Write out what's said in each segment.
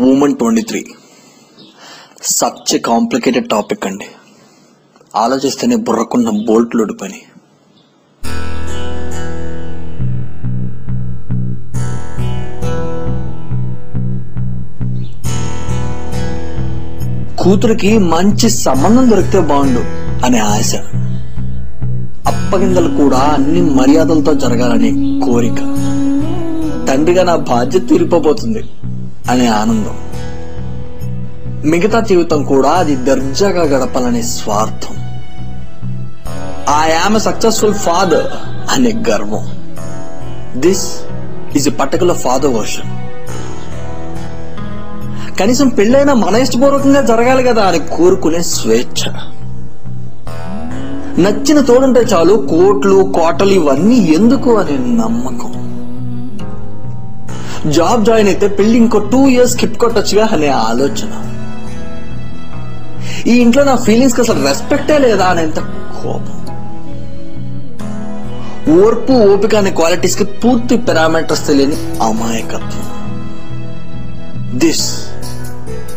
Women twenty three such complicated topic అండి. ఆలోచిస్తేనే బుర్రకున్న బోల్ట్లు పని. కూతురికి మంచి సంబంధం దొరికితే బాగుండు అనే ఆశ. అప్పగిందలు కూడా అన్ని మర్యాదలతో జరగాలనే కోరిక. తండ్రిగా నా బాధ్యత తీరిపోబోతుంది. అనే ఆనందం. మిగతా జీవితం కూడా అది దర్జాగా గడపాలనే స్వార్థం. ఐ సక్సెస్ఫుల్ ఫాదర్ అనే గర్వం. This is a particular father version కనీసం పెళ్ళైనా మన ఇష్టపూర్వకంగా జరగాలి కదా అని కోరుకునే స్వేచ్ఛ. నచ్చిన తోడుంటే చాలు కోట్లు కోటలు ఇవన్నీ ఎందుకు అనే నమ్మకం. జాబ్ జాయిన్ అయితే పెళ్ళి ఇంకో టూ ఇయర్స్ స్కిప్ కొట్టొచ్చుగా అనే ఆలోచన ఈ ఇంట్లో నా ఫీలింగ్స్కి అసలు రెస్పెక్టే లేదా అనేంత కోపం ఓర్పు ఓపిక అనే క్వాలిటీస్కి పూర్తి పారామీటర్స్ తెలియని అమాయకత్వం this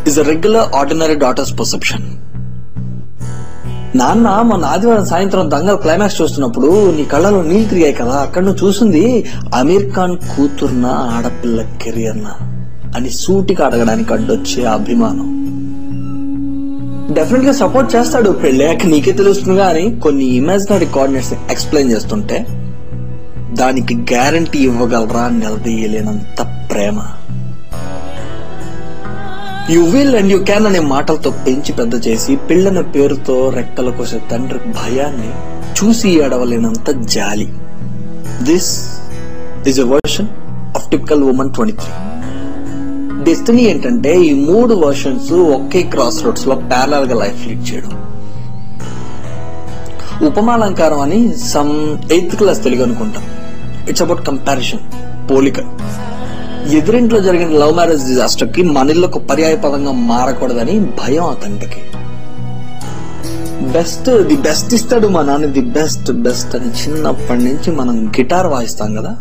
is a regular ordinary daughter's perception నాన్న మొన్న ఆదివారం సాయంత్రం దంగల్ క్లైమాక్స్ చూస్తున్నప్పుడు నీ కళ్ళలో నీళ్ళు తిరిగాయి కదా అక్కడ నువ్వు చూసింది అమీర్ ఖాన్ కూతుర్న ఆడపిల్ల కెరియర్న అని సూటిగా అడగడానికి అడ్డొచ్చే అభిమానం. డెఫినెట్గా సపోర్ట్ చేస్తాడు పెళ్ళాక నీకే తెలుస్తుంది అని కొన్ని ఇమాజినరీ కోఆర్డినేట్స్ ఎక్స్ప్లెయిన్ చేస్తుంటే దానికి గ్యారంటీ ఇవ్వగలరా నిలదీయలేనంత ప్రేమ. You will and you can అనే మాటలతో పెంచి పెద్ద చేసి పిల్లన పేరుతో రెక్కల కోసే తండ్రి భయాన్ని చూసి ఏడవలేనంత జాలి. This is a version of typical women twenty three destiny ఏంటంటే ఈ మూడు వర్షన్స్ ఒకే క్రాస్ రోడ్స్లో ప్యారల్గా లైఫ్ లీడ్ చేయడం. ఉపమాలంకారం అని సమ్ ఎయిత్ క్లాస్ తెలుగు అనుకుంటాం. ఇట్స్ అబౌట్ కంపారిజన్ పోలిక. ఎదురింట్లో జరిగిన లవ్ మ్యారేజ్ డిజాస్టర్కి మన ఇల్లు ఒక పర్యాయ పదంగా మారకూడదని భయం అతంటికి బెస్ట్ ది బెస్ట్ ఇస్తాడు మా నాన్న ది బెస్ట్ బెస్ట్ అని చిన్నప్పటి నుంచి మనం గిటార్ వాయిస్తాం కదా.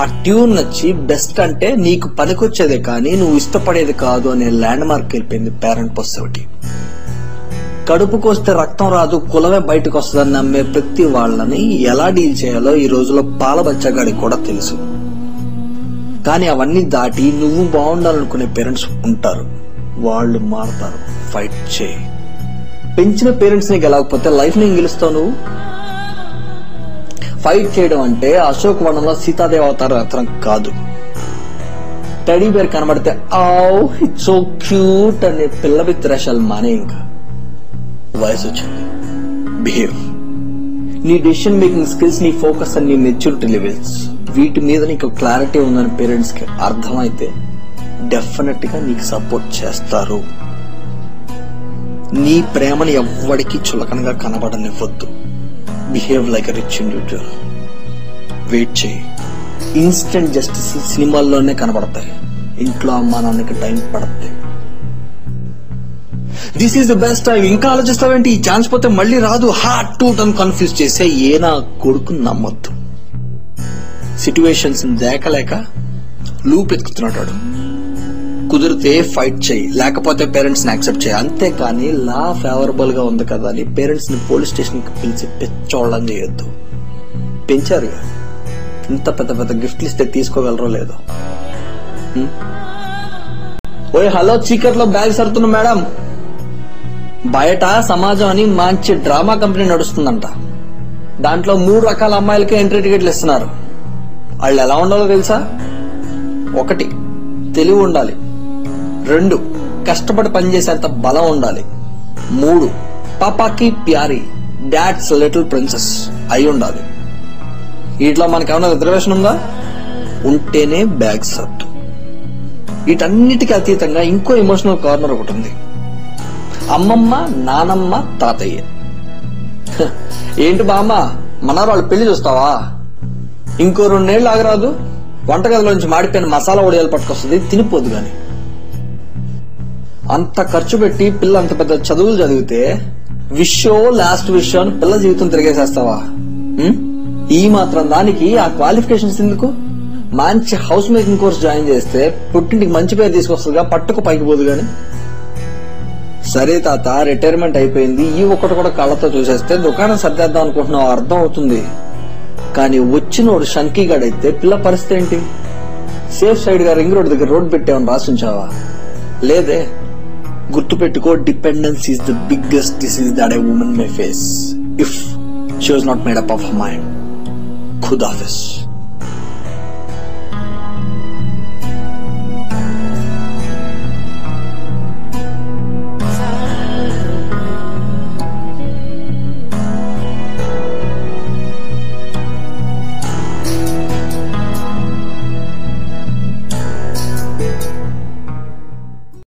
ఆ ట్యూన్ నచ్చి బెస్ట్ అంటే నీకు పనికొచ్చేదే కానీ నువ్వు ఇష్టపడేది కాదు అనే ల్యాండ్ మార్క్ వెళ్ళిపోయింది పేరెంట్ పొసవిటీ కడుపుకు వస్తే రక్తం రాదు కులమే బయటకు వస్తుందని నమ్మే ప్రతి వాళ్ళని ఎలా డీల్ చేయాలో ఈ రోజులో పాల బచ్చగాడికి కూడా తెలుసు. కానీ అవన్నీ దాటి నువ్వు బాగుండాలనుకునే పేరెంట్స్ ఉంటారు. వాళ్ళు మారతారు. ఫైట్ చేయి. పెంచిన పేరెంట్స్ని గెలవకపోతే లైఫ్ని గెలుస్తావు నువ్వు? ఫైట్ చేయడం అంటే అశోక్ వనంలో సీతాదేవి అవతార రత్నం కాదు. టెడీ బేర్ కనబడితే ఆవ్ ఇట్స్ సో క్యూట్ అనే పిల్ల విత్రేషాలు మానే ఇంకా. వయసు వచ్చింది. బిహేవ్ నీ డెసిషన్ మేకింగ్ స్కిల్స్ నీ ఫోకస్ అండ్ నీ మెచ్యూరిటీ లెవెల్స్ వీటి మీద నీకు క్లారిటీ ఉందని పేరెంట్స్కి అర్థమైతే డెఫినెట్గా నీకు సపోర్ట్ చేస్తారు. నీ ప్రేమని ఎవ్వడికి చులకనగా కనబడనివ్వద్దు. Behave like rich individual wait చేయి. ఇన్స్టెంట్ జస్టిస్ సినిమాల్లోనే కనబడతాయి. ఇంట్లో అమ్మా నాన్నకి టైం పడతాయి this is the best time ఇంకా ఆలోచిస్తావేంటి? ఈ ఛాన్స్ పోతే మళ్ళీ రాదు. హార్ట్ టూట్ అని కన్ఫ్యూజ్ చేసే ఏ నా కొడుకు నమ్మద్దు. సిట్యువేషన్స్ దేకలేక లూప్ ఎత్తుకుతున్నాడు కుదిరితే ఫైట్ చేయి. లేకపోతే పేరెంట్స్ని యాక్సెప్ట్ చేయి. అంతేకాని లా ఫేవరబుల్గా ఉంది కదా అని పేరెంట్స్ని పోలీస్ స్టేషన్కి పిలిచి పెంచోళ్ళం చేయొద్దు. పెంచారు ఇంత పెద్ద పెద్ద గిఫ్ట్లు ఇస్తే తీసుకోగలరో లేదో. ఓయ్ హలో చీకట్లో బ్యాగ్ సరుతున్నా మేడం. బయట సమాజం అని మంచి డ్రామా కంపెనీ నడుస్తుందంట. దాంట్లో మూడు రకాల అమ్మాయిలకి ఎంట్రీ టికెట్లు ఇస్తున్నారు. వాళ్ళు ఎలా ఉండాలో తెలుసా? ఒకటి తెలివి ఉండాలి. రెండు కష్టపడి పనిచేసేంత బలం ఉండాలి. మూడు పాపాకి ప్యారీ డాడ్స్ లిటిల్ ప్రిన్సెస్ అయి ఉండాలి. వీటిలో మనకేమైనా ఏమైనా రిజర్వేషన్ ఉందా? ఉంటేనే బ్యాగ్ సర్ట్ వీటన్నిటికీ అతీతంగా ఇంకో ఎమోషనల్ కార్నర్ ఒకటి ఉంది. అమ్మమ్మ నానమ్మ తాతయ్య. ఏంటి బామ్మ? మన వాళ్ళ పెళ్ళి చూస్తావా? ఇంకో రెండేళ్ళు ఆగరాదు వంటగదిలోంచి మాడిపోయిన మసాలా ఉడియాలు పట్టుకొస్తుంది. తినిపోదు గాని. అంత ఖర్చు పెట్టి పిల్ల అంత పెద్ద చదువులు చదివితే విషో లాస్ట్ విషో అని పిల్ల జీవితం తిరిగేసేస్తావా? ఈ మాత్రం దానికి ఆ క్వాలిఫికేషన్స్ ఎందుకు? మంచి హౌస్ మేకింగ్ కోర్స్ జాయిన్ చేస్తే పుట్టింటికి మంచి పేరు తీసుకొస్తుందిగా పట్టుకు పైకి పోదు గాని. సరే తాత రిటైర్మెంట్ అయిపోయింది. ఈ ఒక్కటి కూడా కళ్ళతో చూసేస్తే దుకాణం సర్దేద్దాం అనుకుంటున్నావు అర్థం అవుతుంది. కానీ వచ్చినోడు షన్కీ అయితే పిల్ల పరిస్థితి ఏంటి? సేఫ్ సైడ్గా రింగ్ రోడ్ దగ్గర రోడ్ పెట్టామని రాసుంచావా? లేదే. గుర్తుపెట్టుకో dependence is the biggest disease that I women my face if she was not made up of mind ఖుదాఫిస్